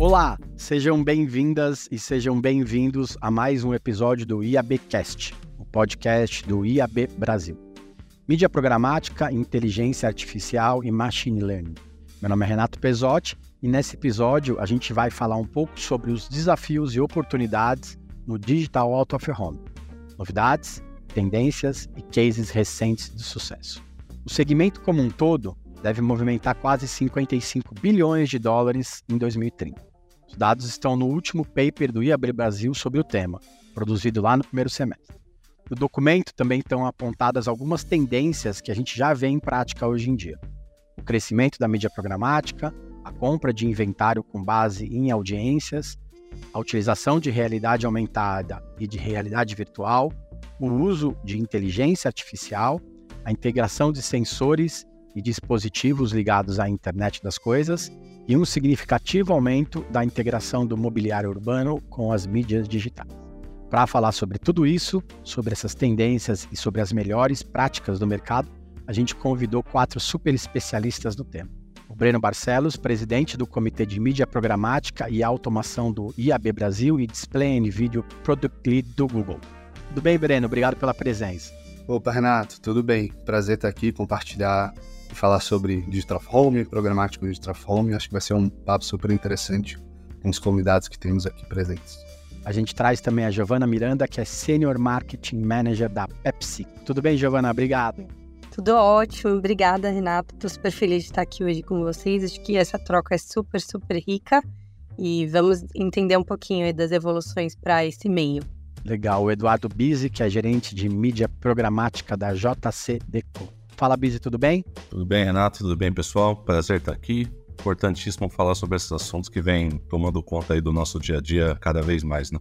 Olá, sejam bem-vindas e sejam bem-vindos a mais um episódio do IABcast, o podcast do IAB Brasil. Mídia programática, inteligência artificial e machine learning. Meu nome é Renato Pesotti e nesse episódio a gente vai falar um pouco sobre os desafios e oportunidades no Digital Out of Home. Novidades, tendências e cases recentes de sucesso. O segmento como um todo deve movimentar quase 55 bilhões de dólares em 2030. Os dados estão no último paper do IAB Brasil sobre o tema, produzido lá no primeiro semestre. No documento também estão apontadas algumas tendências que a gente já vê em prática hoje em dia. O crescimento da mídia programática, a compra de inventário com base em audiências, a utilização de realidade aumentada e de realidade virtual, o uso de inteligência artificial, a integração de sensores e dispositivos ligados à internet das coisas e um significativo aumento da integração do mobiliário urbano com as mídias digitais. Para falar sobre tudo isso, sobre essas tendências e sobre as melhores práticas do mercado, a gente convidou quatro super especialistas no tema. O Breno Barcelos, presidente do Comitê de Mídia Programática e Automação do IAB Brasil e Display and Video Product Lead do Google. Tudo bem, Breno? Obrigado pela presença. Opa, Renato, tudo bem? Prazer estar aqui, compartilhar falar sobre Digital Home, programático Digital Home. Acho que vai ser um papo super interessante com os convidados que temos aqui presentes. A gente traz também a Giovana Miranda, que é Senior Marketing Manager da Pepsi. Tudo bem, Giovana? Obrigado. Tudo ótimo, obrigada, Renato. Estou super feliz de estar aqui hoje com vocês. Acho que essa troca é super, super rica e vamos entender um pouquinho das evoluções para esse meio. Legal. O Eduardo Bizzi, que é gerente de mídia programática da JC Deco. Fala, Bizzi, tudo bem? Tudo bem, Renato? Tudo bem, pessoal? Prazer estar aqui. Importantíssimo falar sobre esses assuntos que vêm tomando conta aí do nosso dia a dia cada vez mais, né?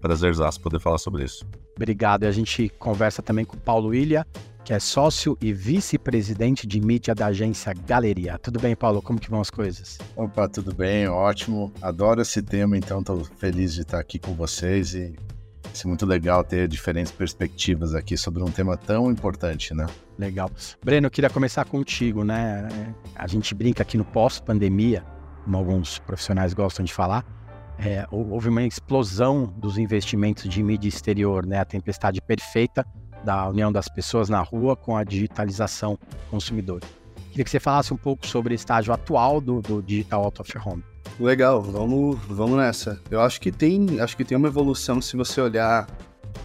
Prazerzaço poder falar sobre isso. Obrigado. E a gente conversa também com o Paulo Ilha, que é sócio e vice-presidente de mídia da agência Galeria. Tudo bem, Paulo? Como que vão as coisas? Opa, tudo bem, ótimo. Adoro esse tema, então estou feliz de estar aqui com vocês e ser muito legal ter diferentes perspectivas aqui sobre um tema tão importante, né? Legal. Breno, eu queria começar contigo, né? A gente brinca aqui no pós-pandemia, como alguns profissionais gostam de falar, é, houve uma explosão dos investimentos de mídia exterior, né? A tempestade perfeita da união das pessoas na rua com a digitalização consumidor. Queria que você falasse um pouco sobre o estágio atual do, do Digital Out of Home. Legal, vamos, vamos nessa. Eu acho que tem, acho que tem uma evolução se você olhar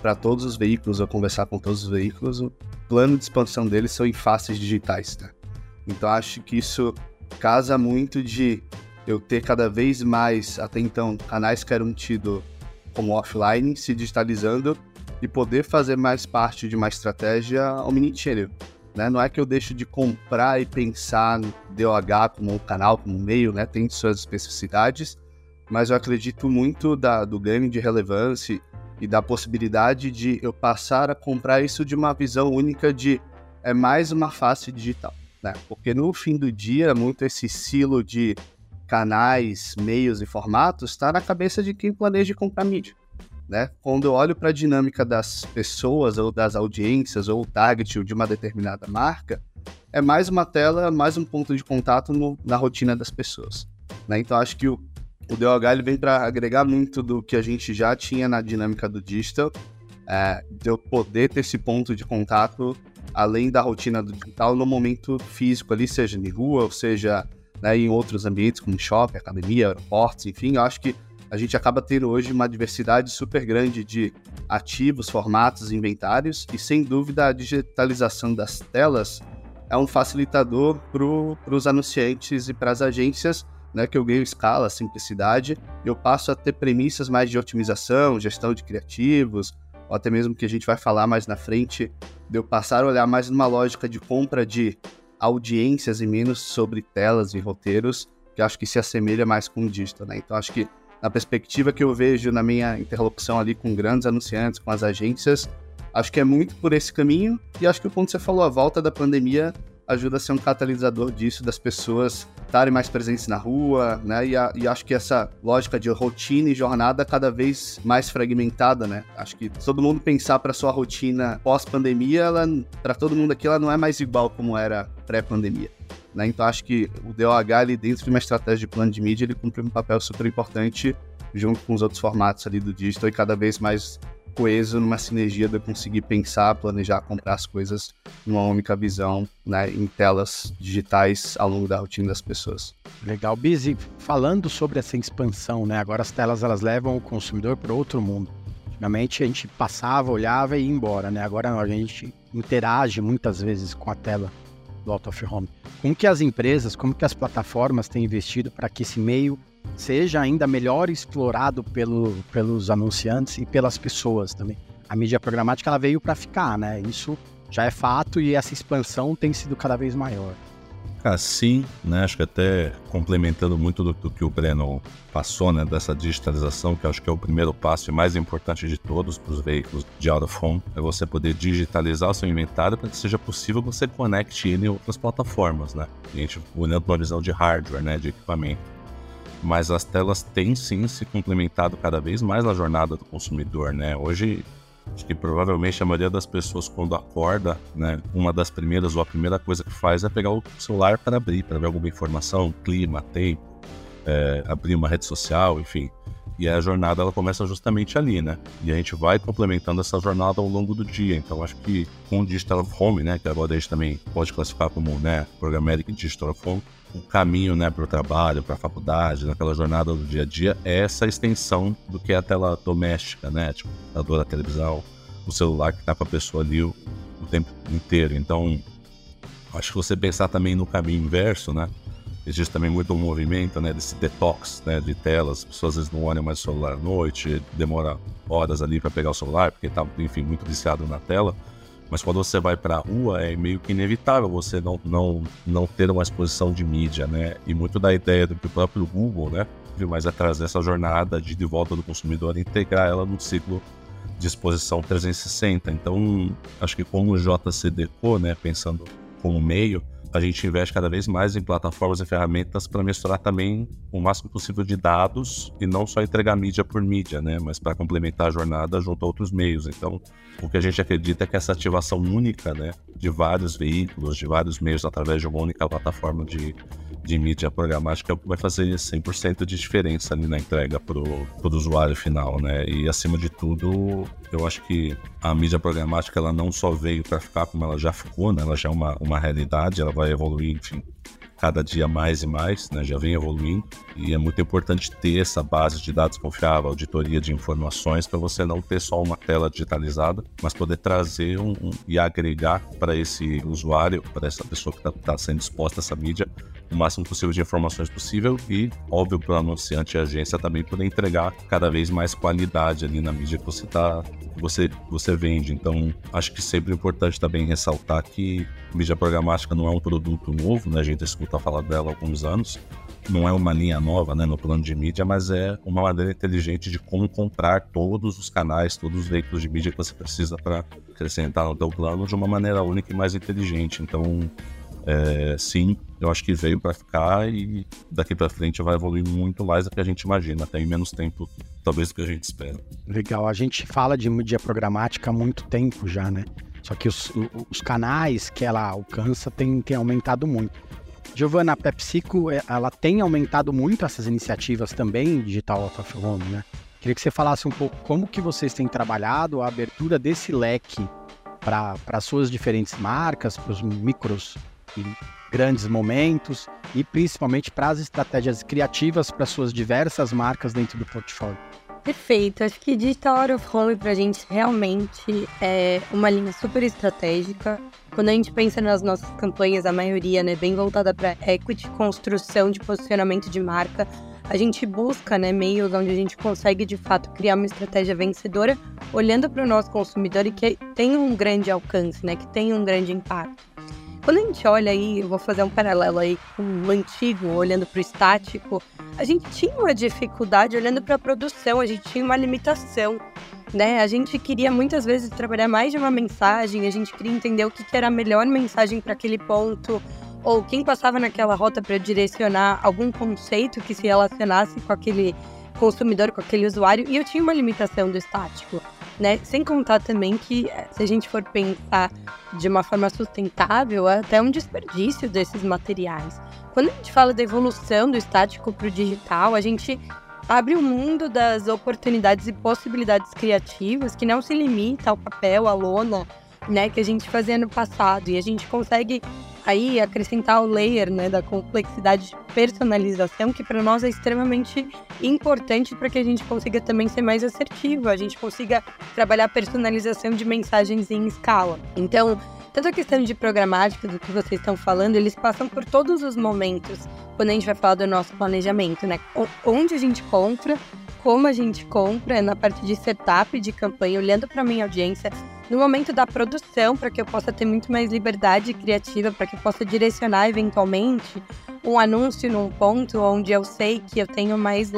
para todos os veículos ou conversar com todos os veículos, o plano de expansão deles são em faces digitais, tá? Então acho que isso casa muito de eu ter cada vez mais, até então, canais que eram tidos como offline se digitalizando e poder fazer mais parte de uma estratégia omnichannel. Né? Não é que eu deixo de comprar e pensar no DOH como um canal, como um meio, né? tem suas especificidades, mas eu acredito muito da, do ganho de relevância e da possibilidade de eu passar a comprar isso de uma visão única de é mais uma face digital. Né? Porque no fim do dia, muito esse silo de canais, meios e formatos está na cabeça de quem planeja comprar mídia né? Quando eu olho para a dinâmica das pessoas ou das audiências ou o target de uma determinada marca, é mais uma tela, mais um ponto de contato no, na rotina das pessoas. Né? Então acho que o, o DOH ele vem para agregar muito do que a gente já tinha na dinâmica do digital, é, de eu poder ter esse ponto de contato além da rotina do digital no momento físico ali, seja em rua, ou seja né, em outros ambientes como shopping, academia, aeroportos, enfim, eu acho que a gente acaba tendo hoje uma diversidade super grande de ativos, formatos, inventários, e sem dúvida a digitalização das telas é um facilitador para os anunciantes e para as agências, né, que eu ganho escala, simplicidade, e eu passo a ter premissas mais de otimização, gestão de criativos, ou até mesmo que a gente vai falar mais na frente, de eu passar a olhar mais numa lógica de compra de audiências e menos sobre telas e roteiros, que acho que se assemelha mais com o digital, né? Então acho que na perspectiva que eu vejo na minha interlocução ali com grandes anunciantes, com as agências, acho que é muito por esse caminho. E acho que o ponto que você falou, a volta da pandemia ajuda a ser um catalisador disso, das pessoas estarem mais presentes na rua, né? E, a, e, acho que essa lógica de rotina e jornada cada vez mais fragmentada, né? Acho que todo mundo pensar para sua rotina pós-pandemia, ela para todo mundo aqui ela não é mais igual como era pré-pandemia. Né? Então acho que o DOH ali dentro de uma estratégia de plano de mídia ele cumpre um papel super importante junto com os outros formatos ali do digital e cada vez mais coeso numa sinergia de conseguir pensar, planejar, comprar as coisas numa única visão, né, em telas digitais ao longo da rotina das pessoas. Legal, Bizi, falando sobre essa expansão, né, agora as telas elas levam o consumidor para outro mundo. Antigamente a gente passava, olhava e ia embora, né? Agora a gente interage muitas vezes com a tela do Out of Home. Como que as empresas, como que as plataformas têm investido para que esse meio seja ainda melhor explorado pelo, pelos anunciantes e pelas pessoas também. A mídia programática ela veio para ficar, né? Isso já é fato e essa expansão tem sido cada vez maior. Assim, né, acho que até complementando muito do, do, que o Breno passou, né, dessa digitalização, que acho que é o primeiro passo e mais importante de todos para os veículos de out of home, é você poder digitalizar o seu inventário para que seja possível você conecte ele em outras plataformas, né? A gente olhando uma visão de hardware, né, de equipamento mas as telas têm sim se complementado cada vez mais na jornada do consumidor, né? Hoje, acho que provavelmente a maioria das pessoas quando acorda, né, uma das primeiras ou a primeira coisa que faz é pegar o celular para abrir, para ver alguma informação, clima, tempo, é, abrir uma rede social, enfim. E a jornada ela começa justamente ali, né? E a gente vai complementando essa jornada ao longo do dia. Então acho que com o Digital Home, né, que agora a gente também pode classificar como, né, Programmatic Digital Home, o caminho né, para o trabalho, para a faculdade, naquela jornada do dia a dia, é essa extensão do que é a tela doméstica, né? Tipo, a computador, a televisão, o celular que está com a pessoa ali o, o, tempo inteiro. Então, acho que você pensar também no caminho inverso, né? Existe também muito um movimento, né, desse detox, né, de telas. As pessoas às vezes não olham mais o celular à noite, demora horas ali para pegar o celular, porque está, enfim, muito viciado na tela. Mas quando você vai para a rua, é meio que inevitável você não, não, não ter uma exposição de mídia, né? E muito da ideia do que o próprio Google, né? Mais atrás dessa jornada de, de volta do consumidor, integrar ela no ciclo de exposição 360. Então, acho que como o JCDecô, né? Pensando como meio, a gente investe cada vez mais em plataformas e ferramentas para misturar também o máximo possível de dados e não só entregar mídia por mídia, né? Mas para complementar a jornada junto a outros meios. Então, o que a gente acredita é que essa ativação única, né, de vários veículos, de vários meios através de uma única plataforma de, de mídia programática vai fazer 100% de diferença ali na entrega para o usuário final, né? E acima de tudo, eu acho que a mídia programática ela não só veio para ficar como ela já ficou, né? Ela já é uma, uma realidade, ela vai evoluir, enfim, cada dia mais e mais, né? já vem evoluindo e é muito importante ter essa base de dados confiável, auditoria de informações para você não ter só uma tela digitalizada, mas poder trazer um, um e agregar para esse usuário, para essa pessoa que está tá sendo exposta a essa mídia, o máximo possível de informações possível e, óbvio, para o anunciante e agência também poder entregar cada vez mais qualidade ali na mídia que você está você, você vende. Então, acho que sempre é importante também ressaltar que mídia programática não é um produto novo, né? A gente escuta falar dela há alguns anos. Não é uma linha nova né, no plano de mídia, mas é uma maneira inteligente de como comprar todos os canais, todos os veículos de mídia que você precisa para acrescentar no teu plano de uma maneira única e mais inteligente. Então, é, sim, eu acho que veio para ficar e daqui para frente vai evoluir muito mais do que a gente imagina, até em menos tempo, talvez, do que a gente espera. Legal, a gente fala de mídia programática há muito tempo já, né? Só que os, os canais que ela alcança têm, têm aumentado muito. Giovana, a PepsiCo, é, ela tem aumentado muito essas iniciativas também digital out of home, né? Queria que você falasse um pouco como que vocês têm trabalhado a abertura desse leque para as suas diferentes marcas, para os micros e grandes momentos e principalmente para as estratégias criativas para suas diversas marcas dentro do portfólio. Perfeito. Acho que Digital Out of Home para a gente realmente é uma linha super estratégica. Quando a gente pensa nas nossas campanhas, a maioria né, bem voltada para equity, construção de posicionamento de marca, a gente busca né, meios onde a gente consegue de fato criar uma estratégia vencedora, olhando para o nosso consumidor e que tenha um grande alcance, né, que tenha um grande impacto. Quando a gente olha aí, eu vou fazer um paralelo aí com o antigo, olhando para o estático, a gente tinha uma dificuldade olhando para a produção, a gente tinha uma limitação. Né? A gente queria muitas vezes trabalhar mais de uma mensagem, a gente queria entender o que, que era a melhor mensagem para aquele ponto, ou quem passava naquela rota para direcionar algum conceito que se relacionasse com aquele consumidor, com aquele usuário, e eu tinha uma limitação do estático. Né? Sem contar também que, eh, se a gente for pensar de uma forma sustentável, é até um desperdício desses materiais. Quando a gente fala da evolução do estático para o digital, a gente abre o mundo das oportunidades e possibilidades criativas que não se limita ao papel, à lona, né, que a gente fazia no passado. E a gente consegue aí acrescentar o layer né, da complexidade de personalização, que para nós é extremamente importante para que a gente consiga também ser mais assertivo, a gente consiga trabalhar personalização de mensagens em escala. Então, tanto a questão de programática, do que vocês estão falando, eles passam por todos os momentos quando a gente vai falar do nosso planejamento, né? Onde a gente compra, como a gente compra, na parte de setup de campanha, olhando para minha audiência, no momento da produção, para que eu possa ter muito mais liberdade criativa, para que eu possa direcionar eventualmente um anúncio num ponto onde eu sei que eu tenho mais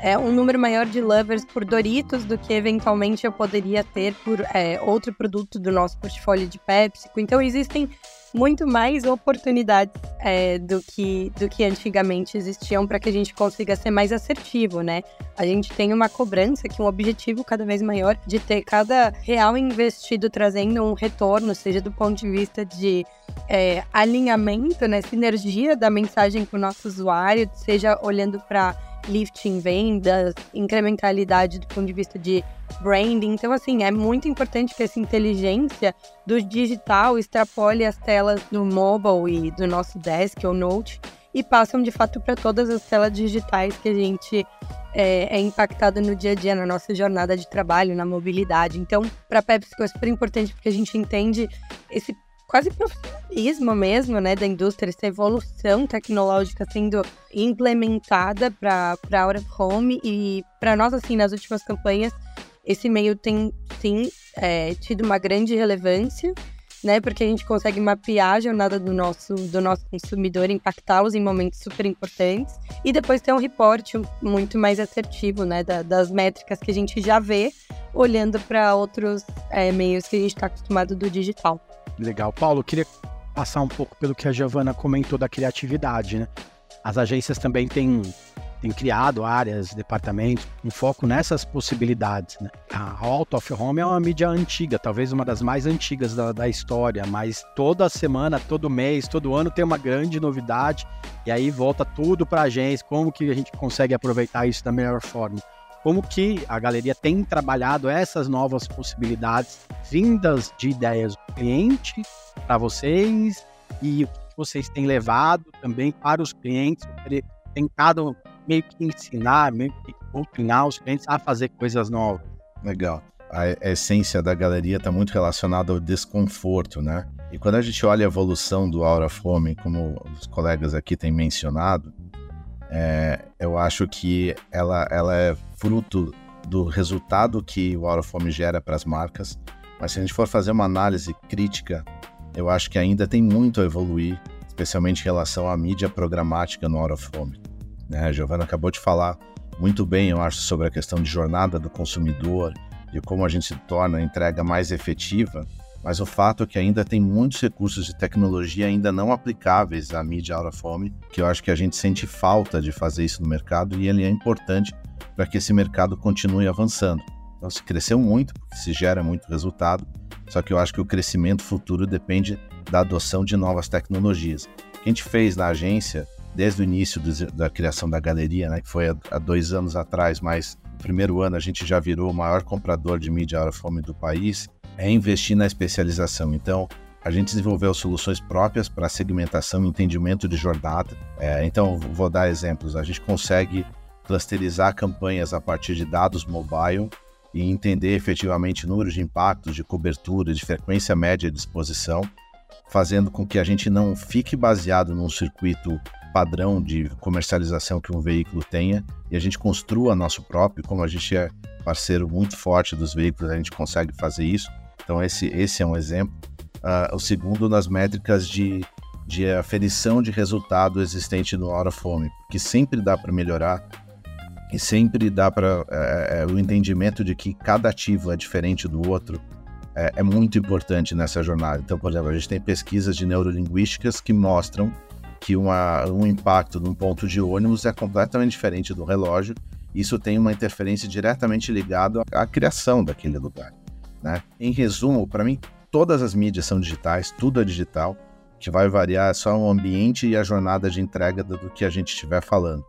é, um número maior de lovers por Doritos do que eventualmente eu poderia ter por é, outro produto do nosso portfólio de PepsiCo. Então existem muito mais oportunidades é, do, que, do que antigamente existiam para que a gente consiga ser mais assertivo, né? A gente tem uma cobrança, que um objetivo cada vez maior de ter cada real investido trazendo um retorno, seja do ponto de vista de é, alinhamento, né, sinergia da mensagem com o nosso usuário, seja olhando para lift em vendas, incrementalidade do ponto de vista de branding. Então, assim, é muito importante que essa inteligência do digital extrapole as telas do mobile e do nosso desk ou note e passam de fato para todas as telas digitais que a gente é, é, impactado no dia a dia, na nossa jornada de trabalho, na mobilidade. Então, para a PepsiCo é super importante porque a gente entende esse quase profissionalismo mesmo, né, da indústria, essa evolução tecnológica sendo implementada para out of home e para nós, assim, nas últimas campanhas, esse meio tem, sim, é, tido uma grande relevância, né, porque a gente consegue mapear a jornada do nosso, do nosso consumidor, impactá-los em momentos super importantes e depois ter um reporte muito mais assertivo, né, da, das métricas que a gente já vê olhando para outros é, meios que a gente está acostumado do digital. Legal. Paulo, queria passar um pouco pelo que a Giovana comentou da criatividade, né? As agências também têm, têm criado áreas, departamentos, um foco nessas possibilidades, né? A Out of Home é uma mídia antiga, talvez uma das mais antigas da, da história, mas toda semana, todo mês, todo ano tem uma grande novidade e aí volta tudo para a agência, como que a gente consegue aproveitar isso da melhor forma como que a galeria tem trabalhado essas novas possibilidades vindas de ideias do cliente para vocês e o que vocês têm levado também para os clientes, tentado meio que ensinar, meio que doutrinar os clientes a fazer coisas novas. Legal. A essência da galeria está muito relacionada ao desconforto, né? E quando a gente olha a evolução do Aura Fome, como os colegas aqui têm mencionado, é, eu acho que ela, ela é fruto do resultado que o Out of gera para as marcas, mas se a gente for fazer uma análise crítica, eu acho que ainda tem muito a evoluir, especialmente em relação à mídia programática no Out of. Né? A Giovana acabou de falar muito bem, eu acho, sobre a questão de jornada do consumidor e como a gente se torna a entrega mais efetiva, mas o fato é que ainda tem muitos recursos de tecnologia ainda não aplicáveis à mídia out of home, que eu acho que a gente sente falta de fazer isso no mercado e ele é importante para que esse mercado continue avançando. Então, se cresceu muito, se gera muito resultado, só que eu acho que o crescimento futuro depende da adoção de novas tecnologias. O que a gente fez na agência, desde o início do, da criação da galeria, né, que foi há, dois anos atrás, mas no primeiro ano a gente já virou o maior comprador de mídia out of home do país, é investir na especialização. Então, a gente desenvolveu soluções próprias para segmentação e entendimento de jornada. É, então, vou dar exemplos. A gente consegue clusterizar campanhas a partir de dados mobile e entender efetivamente números de impactos, de cobertura, de frequência média de exposição, fazendo com que a gente não fique baseado num circuito padrão de comercialização que um veículo tenha e a gente construa nosso próprio, como a gente é parceiro muito forte dos veículos, a gente consegue fazer isso. Então esse, esse é um exemplo. Uh, o segundo nas métricas de, de aferição de resultado existente no Hora Fome, que sempre dá para melhorar e sempre dá para é, é, o entendimento de que cada ativo é diferente do outro é, é, muito importante nessa jornada. Então, por exemplo, a gente tem pesquisas de neurolinguísticas que mostram que uma, um impacto num ponto de ônibus é completamente diferente do relógio isso tem uma interferência diretamente ligada à criação daquele lugar. Né? Em resumo, para mim, todas as mídias são digitais, tudo é digital, que vai variar é só o ambiente e a jornada de entrega do que a gente estiver falando.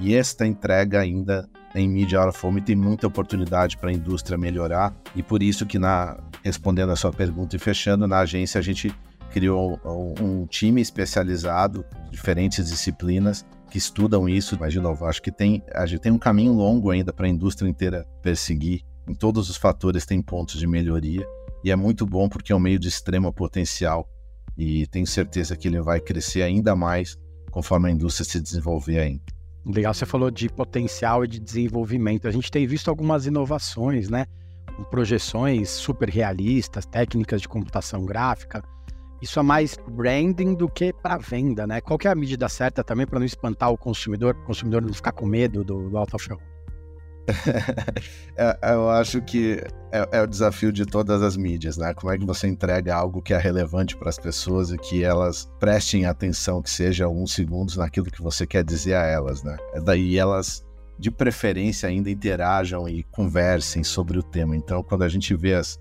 E esta entrega ainda em mídia hora fome tem muita oportunidade para a indústria melhorar e por isso que na respondendo a sua pergunta e fechando na agência a gente criou um, um time especializado, diferentes disciplinas que estudam isso, mas de novo, acho que tem, a gente tem um caminho longo ainda para a indústria inteira perseguir. Em todos os fatores tem pontos de melhoria e é muito bom porque é um meio de extremo potencial e tenho certeza que ele vai crescer ainda mais conforme a indústria se desenvolver ainda. Legal, você falou de potencial e de desenvolvimento. A gente tem visto algumas inovações, né? Projeções super realistas, técnicas de computação gráfica, isso é mais branding do que para venda, né? Qual é a medida certa também para não espantar o consumidor, o consumidor não ficar com medo do, do out? É, eu acho que é, é, o desafio de todas as mídias, né? Como é que você entrega algo que é relevante para as pessoas e que elas prestem atenção, que seja alguns segundos naquilo que você quer dizer a elas, né? É daí elas, de preferência, ainda interajam e conversem sobre o tema. Então, quando a gente vê as,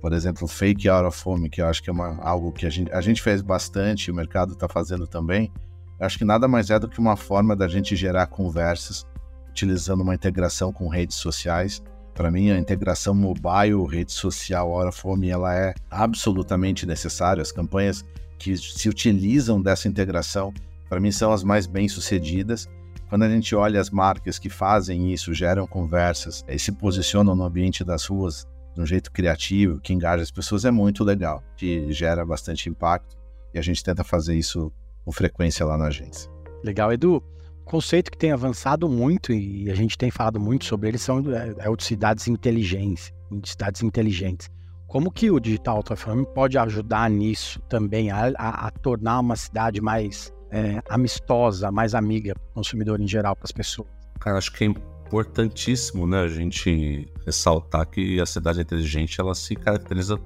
por exemplo, fake out of home, que eu acho que é uma, algo que a gente, a gente fez bastante, o mercado está fazendo também. Eu acho que nada mais é do que uma forma da gente gerar conversas utilizando uma integração com redes sociais. Para mim, a integração mobile, rede social, hora fome, ela é absolutamente necessária. As campanhas que se utilizam dessa integração, para mim, são as mais bem sucedidas. Quando a gente olha as marcas que fazem isso, geram conversas e se posicionam no ambiente das ruas de um jeito criativo, que engaja as pessoas, é muito legal, que gera bastante impacto e a gente tenta fazer isso com frequência lá na agência. Legal, Edu. Conceito que tem avançado muito e a gente tem falado muito sobre ele são é, é o de cidades inteligentes, cidades inteligentes. Como que o Digital Autofarm pode ajudar nisso também, a, a, a tornar uma cidade mais é, amistosa, mais amiga para o consumidor em geral, para as pessoas? Cara, acho que é importantíssimo, né, a gente ressaltar que a cidade inteligente ela se caracteriza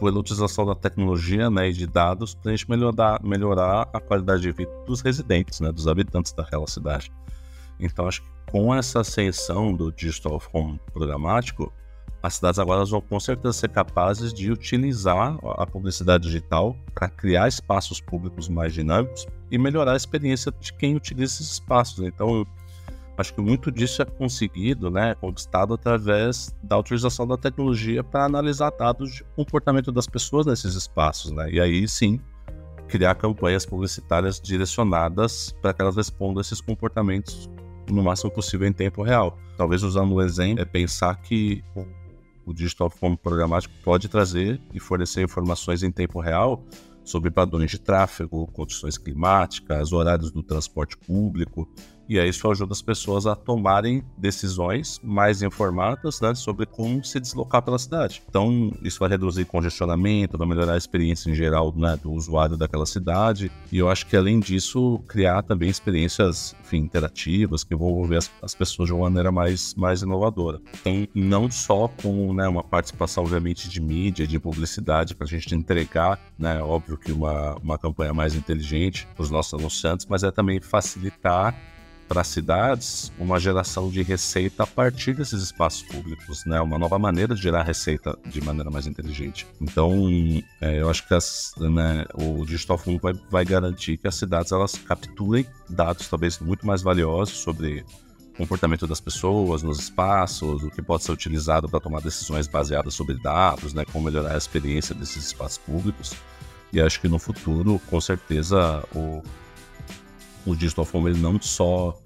pela utilização da tecnologia né, e de dados para a gente melhorar, melhorar a qualidade de vida dos residentes, né, dos habitantes daquela cidade. Então, acho que com essa ascensão do digital home programático, as cidades agora vão com certeza ser capazes de utilizar a publicidade digital para criar espaços públicos mais dinâmicos e melhorar a experiência de quem utiliza esses espaços. Então, Acho que muito disso é conseguido, né, conquistado através da utilização da tecnologia para analisar dados de comportamento das pessoas nesses espaços, né? E aí sim criar campanhas publicitárias direcionadas para que elas respondam esses comportamentos no máximo possível em tempo real. Talvez usando um exemplo é pensar que o digital como programático pode trazer e fornecer informações em tempo real sobre padrões de tráfego, condições climáticas, horários do transporte público, e aí isso ajuda as pessoas a tomarem decisões mais informadas né, sobre como se deslocar pela cidade. Então, isso vai reduzir congestionamento, vai melhorar a experiência em geral né, do usuário daquela cidade. E eu acho que, além disso, criar também experiências enfim, interativas que vão envolver as, as, pessoas de uma maneira mais, mais inovadora. Então, não só com né, uma participação, obviamente, de mídia, de publicidade, para a gente entregar, né, óbvio que uma, uma campanha mais inteligente para os nossos anunciantes, mas é também facilitar para as cidades uma geração de receita a partir desses espaços públicos, né? Uma nova maneira de gerar receita de maneira mais inteligente. Então, é, eu acho que as, né, o Digital Fund vai, vai garantir que as cidades elas capturem dados talvez muito mais valiosos sobre comportamento das pessoas nos espaços, o que pode ser utilizado para tomar decisões baseadas sobre dados, né, como melhorar a experiência desses espaços públicos. E acho que no futuro, com certeza, o, o Digital ele não só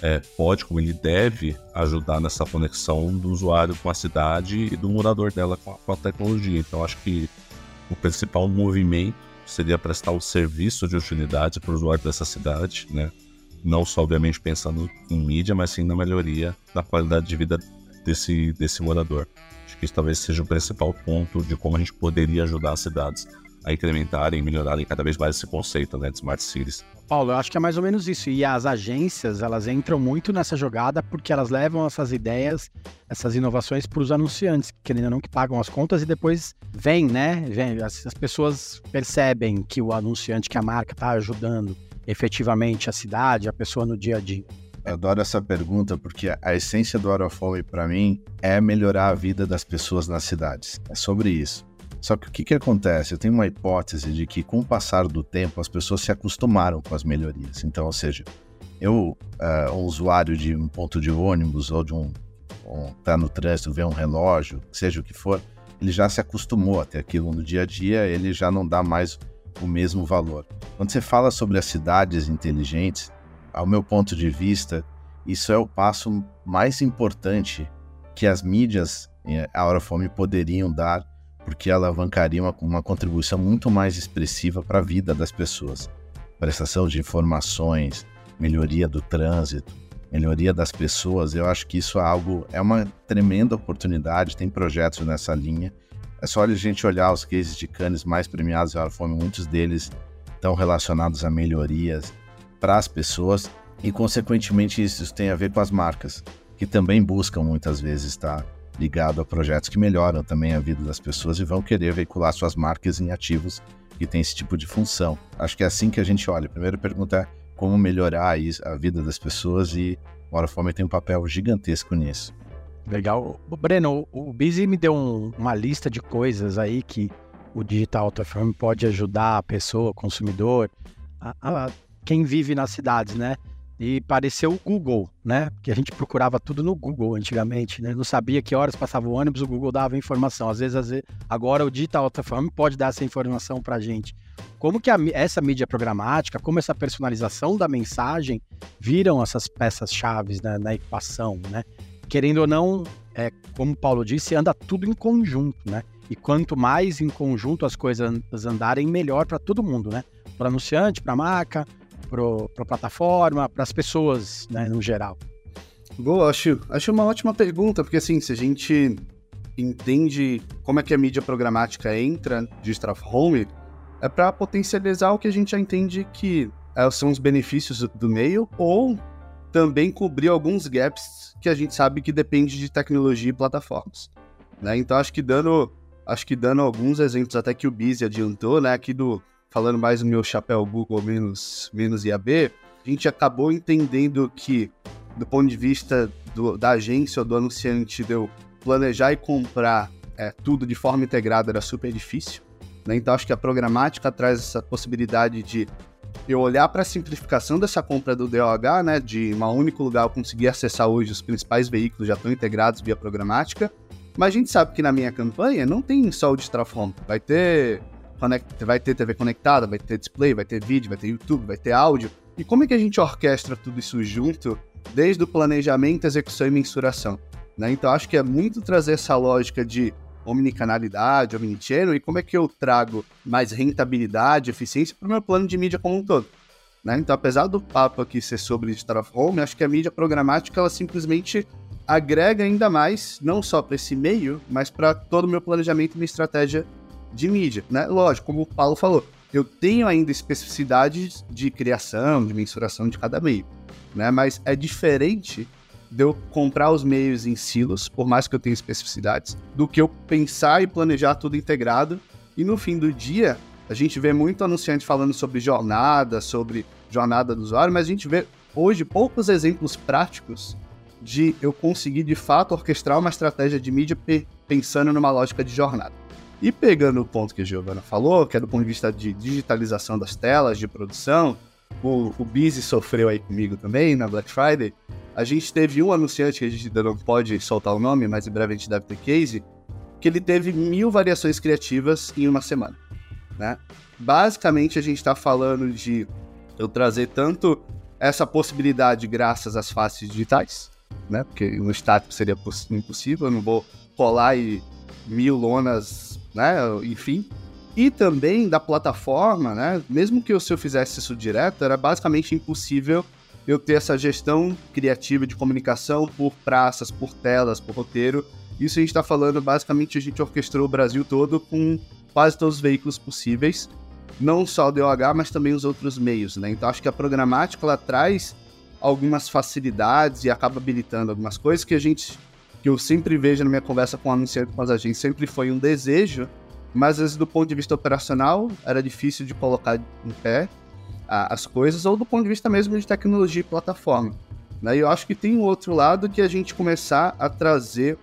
é, pode, como ele deve, ajudar nessa conexão do usuário com a cidade e do morador dela com a, com a tecnologia. Então, acho que o principal movimento seria prestar um serviço de utilidade para o usuário dessa cidade, né? Não só, obviamente, pensando em mídia, mas sim na melhoria da qualidade de vida desse, desse morador. Acho que isso talvez seja o principal ponto de como a gente poderia ajudar as cidades a incrementarem e melhorarem cada vez mais esse conceito né, de Smart Cities. Paulo, eu acho que é mais ou menos isso. E as agências, elas entram muito nessa jogada porque elas levam essas ideias, essas inovações para os anunciantes, que ou não que pagam as contas e depois vem, né? Vem, as, as pessoas percebem que o anunciante, que a marca está ajudando efetivamente a cidade, a pessoa no dia a dia. adoro essa pergunta porque a essência do Home para mim é melhorar a vida das pessoas nas cidades. É sobre isso. Só que o que, que acontece? Eu tenho uma hipótese de que, com o passar do tempo, as pessoas se acostumaram com as melhorias. Então, ou seja, eu, uh, um usuário de um ponto de ônibus ou de um. um tá no trânsito, vê um relógio, seja o que for, ele já se acostumou a ter aquilo no dia a dia, ele já não dá mais o mesmo valor. Quando você fala sobre as cidades inteligentes, ao meu ponto de vista, isso é o passo mais importante que as mídias eh, a hora fome poderiam dar, porque alavancaria uma, uma contribuição muito mais expressiva para a vida das pessoas. Prestação de informações, melhoria do trânsito, melhoria das pessoas, eu acho que isso é algo, é uma tremenda oportunidade, tem projetos nessa linha. É só a gente olhar os cases de canes mais premiados da fome, muitos deles estão relacionados a melhorias para as pessoas e, consequentemente, isso tem a ver com as marcas, que também buscam muitas vezes estar ligado a projetos que melhoram também a vida das pessoas e vão querer veicular suas marcas em ativos que têm esse tipo de função. Acho que é assim que a gente olha. A primeira pergunta é como melhorar a vida das pessoas e o tem um papel gigantesco nisso. Legal. Breno, o Busy me deu um, uma lista de coisas aí que o Digital Autoform pode ajudar a pessoa, consumidor, a, a, quem vive nas cidades, né? E pareceu o Google, né? Porque a gente procurava tudo no Google antigamente, né? Não sabia que horas passava o ônibus, o Google dava informação. Às vezes, às vezes agora o Digital Autoform pode dar essa informação para gente. Como que a, essa mídia programática, como essa personalização da mensagem viram essas peças-chave né, na equação, né? Querendo ou não, é, como o Paulo disse, anda tudo em conjunto, né? E quanto mais em conjunto as coisas andarem, melhor para todo mundo, né? Para anunciante, para marca, para a plataforma, para as pessoas, né, no geral. Boa, acho, acho uma ótima pergunta, porque assim, se a gente entende como é que a mídia programática entra de Home, é para potencializar o que a gente já entende que é, são os benefícios do meio, ou também cobrir alguns gaps que a gente sabe que depende de tecnologia e plataformas. Né? Então acho que dando acho que dando alguns exemplos até que o Busy adiantou, né, aqui do falando mais no meu chapéu Google menos, menos IAB, a gente acabou entendendo que, do ponto de vista do, da agência ou do anunciante, de eu planejar e comprar é, tudo de forma integrada era super difícil. Né? Então, acho que a programática traz essa possibilidade de eu olhar para a simplificação dessa compra do DOH, né, de um único lugar eu conseguir acessar hoje os principais veículos já estão integrados via programática, mas a gente sabe que na minha campanha não tem só o Home, vai ter vai ter TV conectada, vai ter display, vai ter vídeo, vai ter YouTube, vai ter áudio. E como é que a gente orquestra tudo isso junto, desde o planejamento, execução e mensuração? Né? Então acho que é muito trazer essa lógica de omnicanalidade, omnichannel, e como é que eu trago mais rentabilidade, eficiência para o meu plano de mídia como um todo. Né? Então, apesar do papo aqui ser sobre Digital of Home, acho que a mídia programática ela simplesmente agrega ainda mais, não só para esse meio, mas para todo o meu planejamento e minha estratégia de mídia, né? Lógico, como o Paulo falou, eu tenho ainda especificidades de criação, de mensuração de cada meio, né? Mas é diferente de eu comprar os meios em silos, por mais que eu tenha especificidades, do que eu pensar e planejar tudo integrado. E no fim do dia, a gente vê muito anunciante falando sobre jornada, sobre jornada do usuário, mas a gente vê hoje poucos exemplos práticos de eu conseguir de fato orquestrar uma estratégia de mídia pensando numa lógica de jornada. E pegando o ponto que a Giovana falou, que é do ponto de vista de digitalização das telas, de produção, o, o Busy sofreu aí comigo também na Black Friday. A gente teve um anunciante, que a gente ainda não pode soltar o nome, mas em breve a gente deve ter case, que ele teve mil variações criativas em uma semana. Né? Basicamente, a gente está falando de eu trazer tanto essa possibilidade graças às faces digitais, né? Porque no estático seria impossível, eu não vou colar e mil lonas né? Enfim. E também da plataforma, né? Mesmo que eu, se eu fizesse isso direto, era basicamente impossível eu ter essa gestão criativa de comunicação por praças, por telas, por roteiro. Isso a gente está falando, basicamente, a gente orquestrou o Brasil todo com quase todos os veículos possíveis. Não só o DOH, mas também os outros meios, né? Então acho que a programática ela traz algumas facilidades e acaba habilitando algumas coisas que a gente que eu sempre vejo na minha conversa com o anunciante com as agências, sempre foi um desejo, mas às vezes do ponto de vista operacional era difícil de colocar em pé a, as coisas, ou do ponto de vista mesmo de tecnologia e plataforma. Né? E eu acho que tem um outro lado que a gente começar a trazer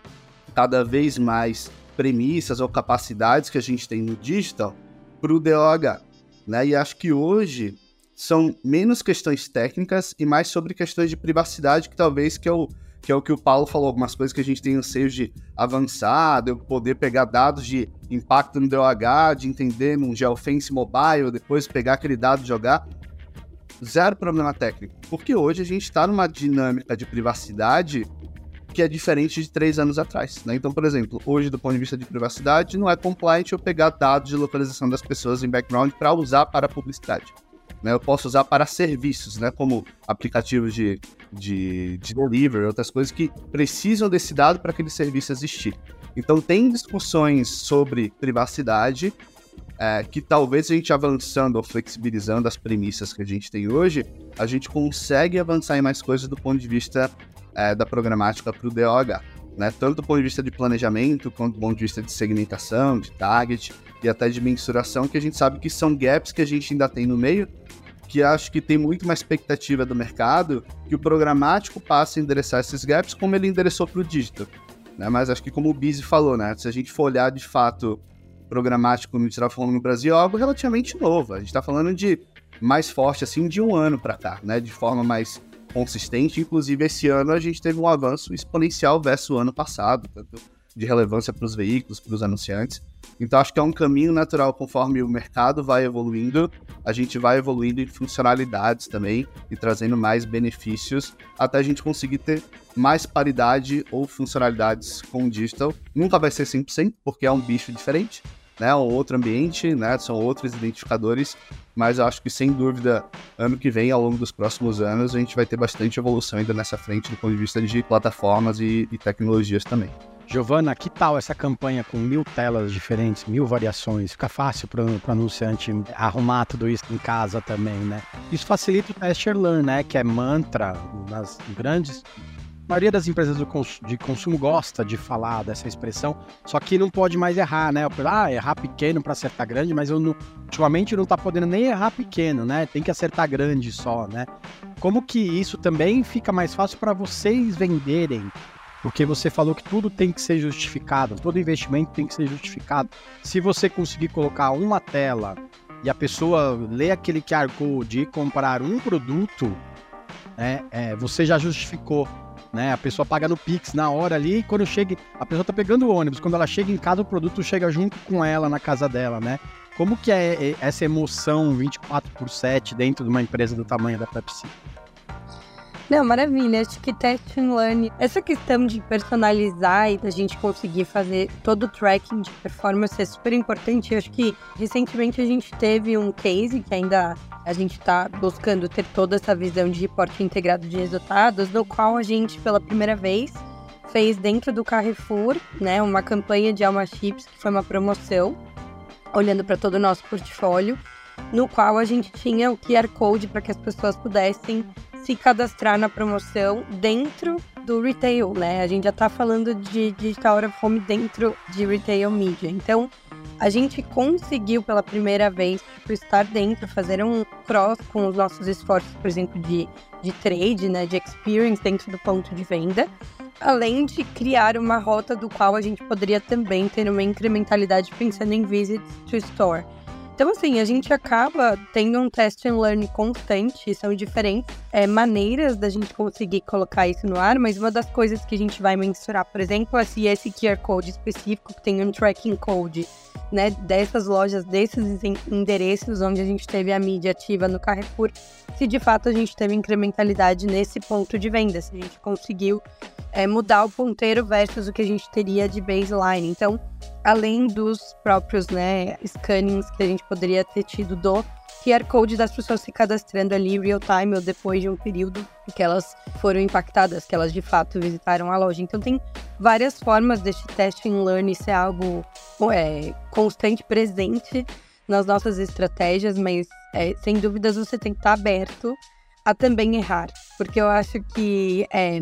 cada vez mais premissas ou capacidades que a gente tem no digital para o DOH. Né? E acho que hoje são menos questões técnicas e mais sobre questões de privacidade, que talvez que é o que é o que o Paulo falou, algumas coisas que a gente tem anseio de avançar, de eu poder pegar dados de impacto no DOH, de entender num geofence mobile, depois pegar aquele dado e jogar. Zero problema técnico. Porque hoje a gente está numa dinâmica de privacidade que é diferente de três anos atrás. Né? Então, por exemplo, hoje, do ponto de vista de privacidade, não é compliant eu pegar dados de localização das pessoas em background para usar para publicidade. Né? Eu posso usar para serviços, né? como aplicativos de, de, de delivery, outras coisas que precisam desse dado para aquele serviço existir. Então, tem discussões sobre privacidade é, que talvez a gente avançando ou flexibilizando as premissas que a gente tem hoje, a gente consegue avançar em mais coisas do ponto de vista é, da programática para o DOH. Né? Tanto do ponto de vista de planejamento, quanto do ponto de vista de segmentação, de target e até de mensuração, que a gente sabe que são gaps que a gente ainda tem no meio, que acho que tem muito mais expectativa do mercado que o programático passe a endereçar esses gaps como ele endereçou para o digital. Né? Mas acho que como o Bizzy falou, né? se a gente for olhar de fato programático no está falando no Brasil, é algo relativamente novo. A gente está falando de mais forte assim de um ano para cá, né? De forma mais consistente. Inclusive esse ano a gente teve um avanço exponencial versus o ano passado, tanto de relevância para os veículos, para os anunciantes. Então acho que é um caminho natural conforme o mercado vai evoluindo, a gente vai evoluindo em funcionalidades também e trazendo mais benefícios até a gente conseguir ter mais paridade ou funcionalidades com o digital. Nunca vai ser 100%, porque é um bicho diferente, né? Um outro ambiente, né? São outros identificadores, mas eu acho que sem dúvida, ano que vem, ao longo dos próximos anos, a gente vai ter bastante evolução ainda nessa frente do ponto de vista de plataformas e, e tecnologias também. Giovana, que tal essa campanha com mil telas diferentes, mil variações? Fica fácil para o anunciante arrumar tudo isso em casa também, né? Isso facilita o test learn, né? Que é mantra nas grandes. A maioria das empresas de consumo gosta de falar dessa expressão, só que não pode mais errar, né? Ah, errar pequeno para acertar grande, mas eu não, ultimamente não tá podendo nem errar pequeno, né? Tem que acertar grande só, né? Como que isso também fica mais fácil para vocês venderem porque você falou que tudo tem que ser justificado, todo investimento tem que ser justificado. Se você conseguir colocar uma tela e a pessoa ler aquele QR Code e comprar um produto, né, é, você já justificou. Né? A pessoa paga no Pix na hora ali, e quando chega, a pessoa tá pegando o ônibus, quando ela chega em casa, o produto chega junto com ela na casa dela, né? Como que é essa emoção 24 por 7 dentro de uma empresa do tamanho da Pepsi? Não, maravilha. Acho que Test and Learn, essa questão de personalizar e da gente conseguir fazer todo o tracking de performance é super importante. Eu acho que recentemente a gente teve um case que ainda a gente está buscando ter toda essa visão de reporte integrado de resultados, no qual a gente, pela primeira vez, fez dentro do Carrefour, né, uma campanha de Alma Chips, que foi uma promoção, olhando para todo o nosso portfólio, no qual a gente tinha o QR Code para que as pessoas pudessem se cadastrar na promoção dentro do retail, né? A gente já está falando de digital out of home dentro de retail media. Então, a gente conseguiu pela primeira vez tipo, estar dentro, fazer um cross com os nossos esforços, por exemplo, de, de trade, né, de experience dentro do ponto de venda, além de criar uma rota do qual a gente poderia também ter uma incrementalidade pensando em visits to store. Então, assim, a gente acaba tendo um test and learn constante, são diferentes é, maneiras da gente conseguir colocar isso no ar, mas uma das coisas que a gente vai mensurar, por exemplo, é se esse QR Code específico que tem um tracking code, né, dessas lojas, desses endereços onde a gente teve a mídia ativa no Carrefour, se de fato a gente teve incrementalidade nesse ponto de venda, se a gente conseguiu é, mudar o ponteiro versus o que a gente teria de baseline. Então, além dos próprios né, scannings que a gente poderia ter tido do QR Code das pessoas se cadastrando ali real time ou depois de um período que elas foram impactadas, que elas de fato visitaram a loja. Então tem várias formas deste teste and learn ser algo é, constante, presente nas nossas estratégias, mas é, sem dúvidas você tem que estar aberto a também errar, porque eu acho que é,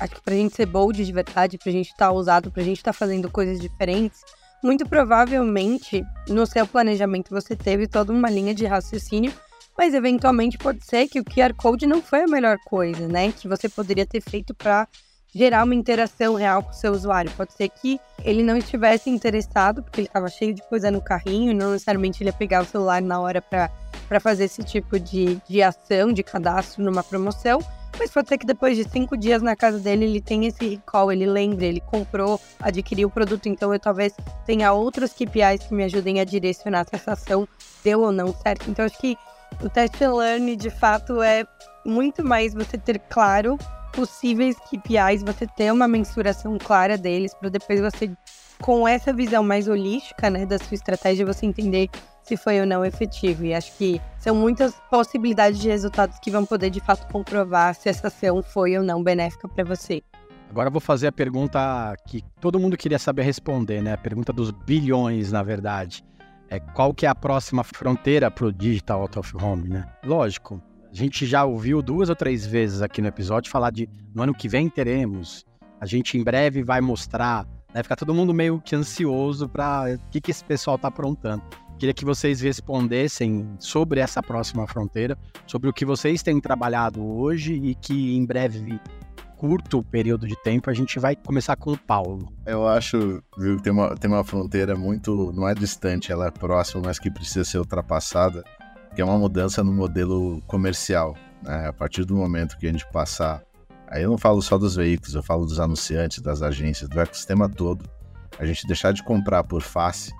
acho que pra gente ser bold de verdade, pra gente estar tá ousado, pra gente estar tá fazendo coisas diferentes, muito provavelmente no seu planejamento você teve toda uma linha de raciocínio mas eventualmente pode ser que o QR Code não foi a melhor coisa, né? Que você poderia ter feito para gerar uma interação real com o seu usuário. Pode ser que ele não estivesse interessado, porque ele estava cheio de coisa no carrinho, não necessariamente ele ia pegar o celular na hora para fazer esse tipo de, de ação, de cadastro numa promoção. Mas pode ser que depois de cinco dias na casa dele, ele tenha esse recall, ele lembre, ele comprou, adquiriu o produto. Então eu talvez tenha outros KPIs que me ajudem a direcionar se essa ação deu ou não certo. Então acho que o test and learn, de fato, é muito mais você ter claro possíveis KPIs, você ter uma mensuração clara deles, para depois você, com essa visão mais holística, né, da sua estratégia, você entender se foi ou não efetivo. E acho que são muitas possibilidades de resultados que vão poder, de fato, comprovar se essa ação foi ou não benéfica para você. Agora vou fazer a pergunta que todo mundo queria saber responder, né? A pergunta dos bilhões, na verdade. É qual que é a próxima fronteira para o digital out of home, né? Lógico, a gente já ouviu duas ou três vezes aqui no episódio falar de no ano que vem teremos, a gente em breve vai mostrar, né? Ficar todo mundo meio que ansioso para o que, que esse pessoal está aprontando. Queria que vocês respondessem sobre essa próxima fronteira, sobre o que vocês têm trabalhado hoje e que em breve curto período de tempo, a gente vai começar com o Paulo. Eu acho viu, que tem uma, tem uma fronteira muito. não é distante, ela é próxima, mas que precisa ser ultrapassada que é uma mudança no modelo comercial. Né? A partir do momento que a gente passar. Aí eu não falo só dos veículos, eu falo dos anunciantes, das agências, do ecossistema todo. A gente deixar de comprar por face,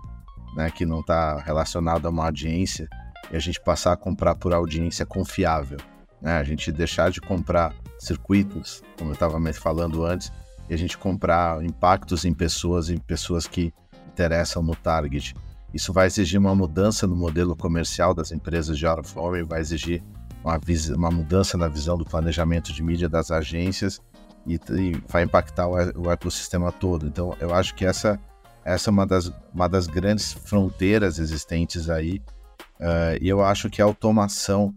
né, que não está relacionado a uma audiência, e a gente passar a comprar por audiência confiável. Né? A gente deixar de comprar circuitos, como eu estava falando antes, e a gente comprar impactos em pessoas, em pessoas que interessam no target. Isso vai exigir uma mudança no modelo comercial das empresas de out vai exigir uma, uma, mudança na visão do planejamento de mídia das agências e, e vai impactar o, o, ecossistema todo. Então, eu acho que essa, essa é uma das, uma das grandes fronteiras existentes aí. Uh, e eu acho que a automação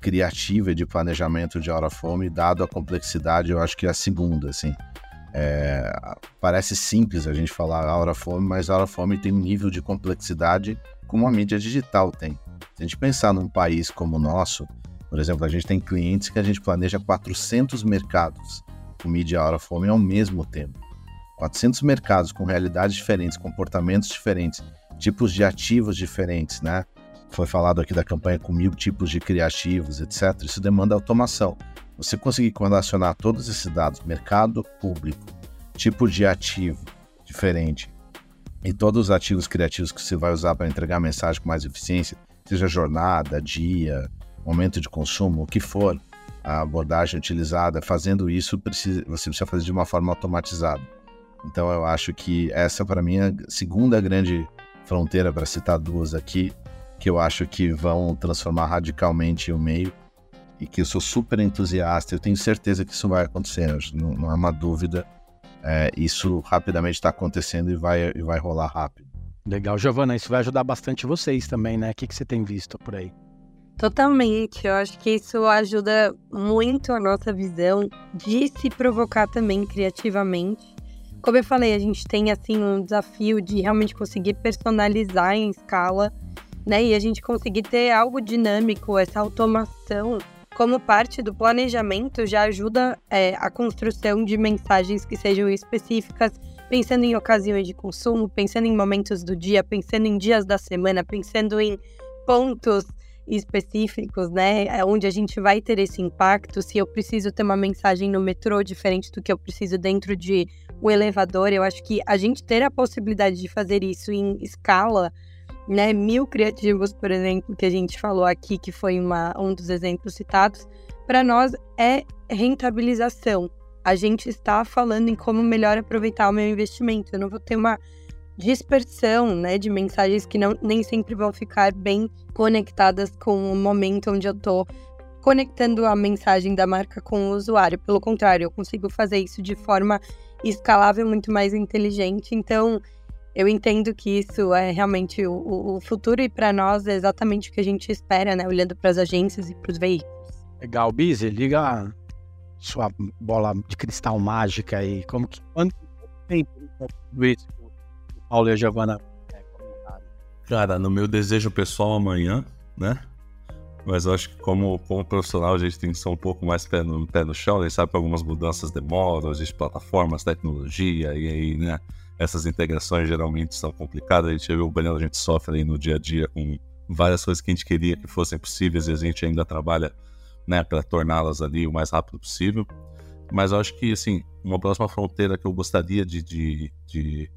criativa de planejamento de out of dado a complexidade, eu acho que é a segunda, assim. É, parece simples a gente falar hora fome, mas a hora fome tem um nível de complexidade como a mídia digital tem. Se a gente pensar num país como o nosso, por exemplo, a gente tem clientes que a gente planeja 400 mercados com mídia hora fome ao mesmo tempo. 400 mercados com realidades diferentes, comportamentos diferentes, tipos de ativos diferentes, né? Foi falado aqui da campanha com mil tipos de criativos, etc. Isso demanda automação. Você conseguir relacionar todos esses dados, mercado público, tipo de ativo diferente, e todos os ativos criativos que você vai usar para entregar mensagem com mais eficiência, seja jornada, dia, momento de consumo, o que for a abordagem utilizada, fazendo isso você precisa fazer de uma forma automatizada. Então eu acho que essa para mim é a segunda grande fronteira para citar duas aqui, que eu acho que vão transformar radicalmente o meio e que eu sou super entusiasta. Eu tenho certeza que isso vai acontecer, não, não há uma dúvida. É, isso rapidamente está acontecendo e vai, e vai rolar rápido. Legal, Giovana, isso vai ajudar bastante vocês também, né? O que, que você tem visto por aí? Totalmente, eu acho que isso ajuda muito a nossa visão de se provocar também criativamente. Como eu falei, a gente tem assim um desafio de realmente conseguir personalizar em escala, né? E a gente conseguir ter algo dinâmico, essa automação como parte do planejamento, já ajuda é, a construção de mensagens que sejam específicas, pensando em ocasiões de consumo, pensando em momentos do dia, pensando em dias da semana, pensando em pontos específicos, né? É onde a gente vai ter esse impacto. Se eu preciso ter uma mensagem no metrô diferente do que eu preciso dentro de um elevador, eu acho que a gente ter a possibilidade de fazer isso em escala né, mil criativos, por exemplo, que a gente falou aqui, que foi uma, um dos exemplos citados, para nós é rentabilização. A gente está falando em como melhor aproveitar o meu investimento. Eu não vou ter uma dispersão né, de mensagens que não, nem sempre vão ficar bem conectadas com o momento onde eu estou conectando a mensagem da marca com o usuário. Pelo contrário, eu consigo fazer isso de forma escalável, muito mais inteligente. Então, eu entendo que isso é realmente o, o futuro e para nós é exatamente o que a gente espera, né? Olhando para as agências e para os veículos. Legal, Bizi, liga sua bola de cristal mágica aí. Como que quanto tempo tudo isso o Paulo e a Giovana Cara, no meu desejo pessoal amanhã, né? Mas eu acho que como, como profissional a gente tem que ser um pouco mais pé no, pé no chão, a gente sabe que algumas mudanças demoram, existe plataformas, tecnologia, e aí, né, essas integrações geralmente são complicadas, a gente vê o banheiro, a gente sofre aí no dia a dia com várias coisas que a gente queria que fossem possíveis e a gente ainda trabalha, né, para torná-las ali o mais rápido possível. Mas eu acho que, assim, uma próxima fronteira que eu gostaria de, de, de,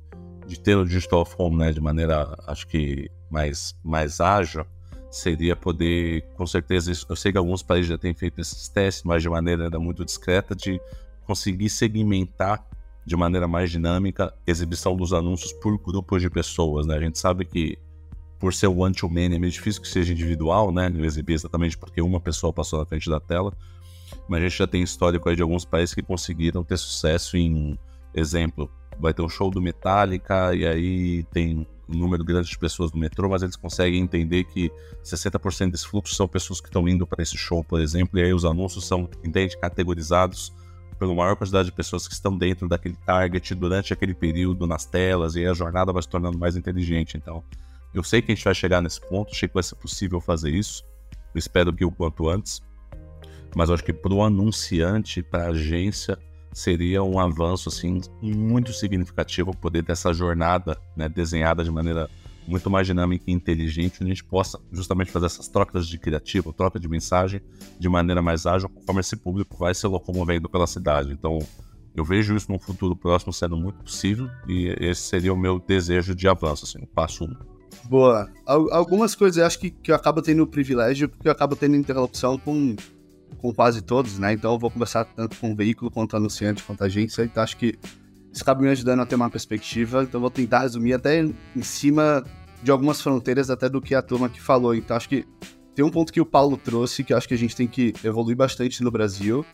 de ter o Digital Home, né, de maneira, acho que mais, mais ágil, seria poder, com certeza, eu sei que alguns países já têm feito esses testes, mas de maneira ainda muito discreta, de conseguir segmentar de maneira mais dinâmica exibição dos anúncios por grupos de pessoas, né? A gente sabe que por ser one-to-many é meio difícil que seja individual, né? Exibir exatamente porque uma pessoa passou na frente da tela, mas a gente já tem histórico aí de alguns países que conseguiram ter sucesso em, exemplo, vai ter um show do Metallica e aí tem um número grande de pessoas no metrô, mas eles conseguem entender que 60% desse fluxo são pessoas que estão indo para esse show, por exemplo, e aí os anúncios são, entende, categorizados pela maior quantidade de pessoas que estão dentro daquele target durante aquele período nas telas, e a jornada vai se tornando mais inteligente. Então, eu sei que a gente vai chegar nesse ponto, achei que vai ser possível fazer isso, eu espero que o quanto antes, mas eu acho que para o anunciante, para a agência, seria um avanço assim muito significativo poder ter essa jornada né, desenhada de maneira muito mais dinâmica e inteligente, onde a gente possa justamente fazer essas trocas de criativo, troca de mensagem de maneira mais ágil, conforme esse público vai se locomovendo pela cidade. Então, eu vejo isso no futuro próximo sendo muito possível e esse seria o meu desejo de avanço, assim, o passo um. Boa. Algumas coisas eu acho que, que eu acabo tendo o privilégio, porque eu acabo tendo interrupção com com quase todos, né? Então eu vou conversar tanto com o veículo quanto anunciante, quanto agência. Então acho que isso acaba me ajudando a ter uma perspectiva. Então vou tentar resumir até em cima de algumas fronteiras, até do que a turma que falou. Então acho que tem um ponto que o Paulo trouxe que acho que a gente tem que evoluir bastante no Brasil,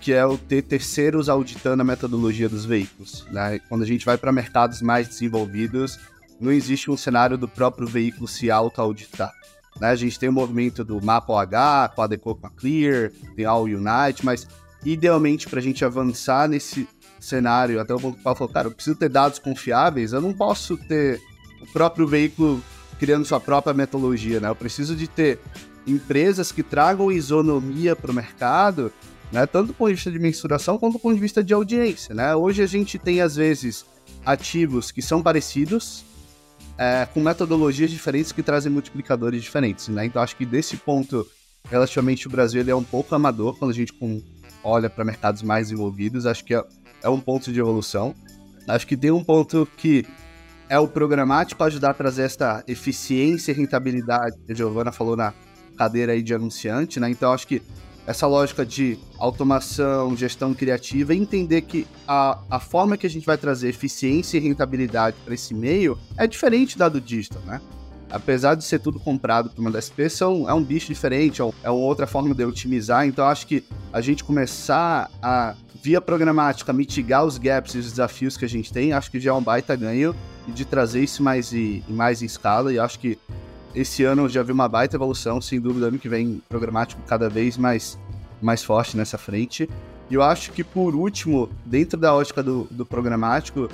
que é o ter terceiros auditando a metodologia dos veículos. Né? Quando a gente vai para mercados mais desenvolvidos, não existe um cenário do próprio veículo se auto-auditar. Né? A gente tem o movimento do Mapa OH, com a Deco com a Clear, tem All Unite, mas idealmente para a gente avançar nesse cenário, até o Paulo falou, cara, eu preciso ter dados confiáveis, eu não posso ter o próprio veículo criando sua própria metodologia, né? Eu preciso de ter empresas que tragam isonomia para o mercado, né? Tanto do ponto de vista de mensuração quanto do ponto de vista de audiência, né? Hoje a gente tem, às vezes, ativos que são parecidos, é, com metodologias diferentes que trazem multiplicadores diferentes, né? Então acho que desse ponto, relativamente o Brasil ele é um pouco amador quando a gente com, olha para mercados mais envolvidos. Acho que é, é um ponto de evolução. Acho que tem um ponto que é o programático ajudar a trazer esta eficiência e rentabilidade a Giovana falou na cadeira aí de anunciante, né? Então acho que essa lógica de automação, gestão criativa, e entender que a, a forma que a gente vai trazer eficiência e rentabilidade para esse meio é diferente da do digital, né? Apesar de ser tudo comprado por uma DSP, são, é um bicho diferente, é, é outra forma de otimizar. Então, acho que a gente começar a, via programática, mitigar os gaps e os desafios que a gente tem, acho que já é um baita ganho de trazer isso mais, e, mais em escala. E acho que esse ano já vi uma baita evolução, sem dúvida, ano que vem programático cada vez mais, mais forte nessa frente. E eu acho que, por último, dentro da ótica do, do programático,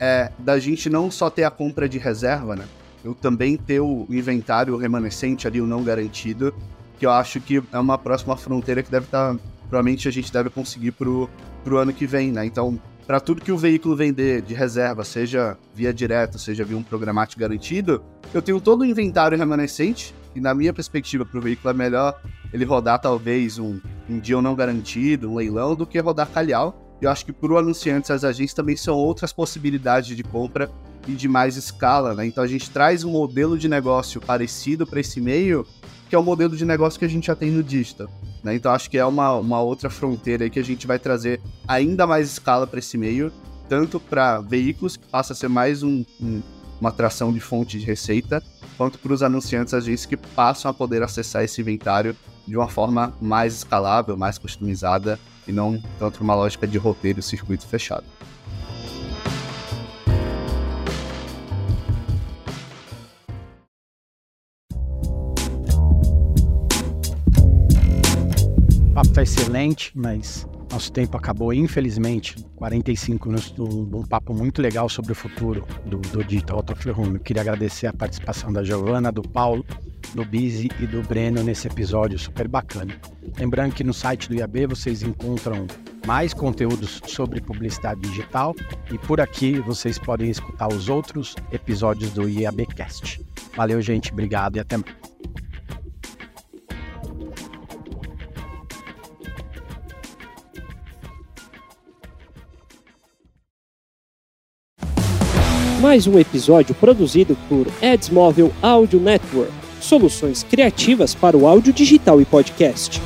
é da gente não só ter a compra de reserva, né? Eu também ter o inventário remanescente ali, o não garantido, que eu acho que é uma próxima fronteira que deve estar. Tá, provavelmente a gente deve conseguir pro, pro ano que vem, né? Então, para tudo que o veículo vender de reserva, seja via direta, seja via um programático garantido, eu tenho todo o inventário remanescente, e na minha perspectiva para o veículo é melhor ele rodar talvez um, um dia não garantido, um leilão, do que rodar calhau. Eu acho que para o anunciante, as agências também são outras possibilidades de compra e de mais escala, né? Então a gente traz um modelo de negócio parecido para esse meio, que é o modelo de negócio que a gente já tem no digital. Né? Então acho que é uma, uma outra fronteira aí que a gente vai trazer ainda mais escala para esse meio, tanto para veículos, que passa a ser mais um, um, uma atração de fonte de receita, quanto para os anunciantes agências que passam a poder acessar esse inventário de uma forma mais escalável, mais customizada e não tanto uma lógica de roteiro circuito fechado. Excelente, mas Nosso tempo acabou, infelizmente. 45 minutos de um, papo muito legal sobre o futuro do, do Digital Home. Eu queria agradecer a participação da Giovana, do Paulo, do Bizi e do Breno nesse episódio super bacana. Lembrando que no site do IAB vocês encontram mais conteúdos sobre publicidade digital e por aqui vocês podem escutar os outros episódios do IABcast. Valeu, gente, obrigado e até mais. Mais um episódio produzido por Adsmóvel Audio Network, soluções criativas para o áudio digital e podcast.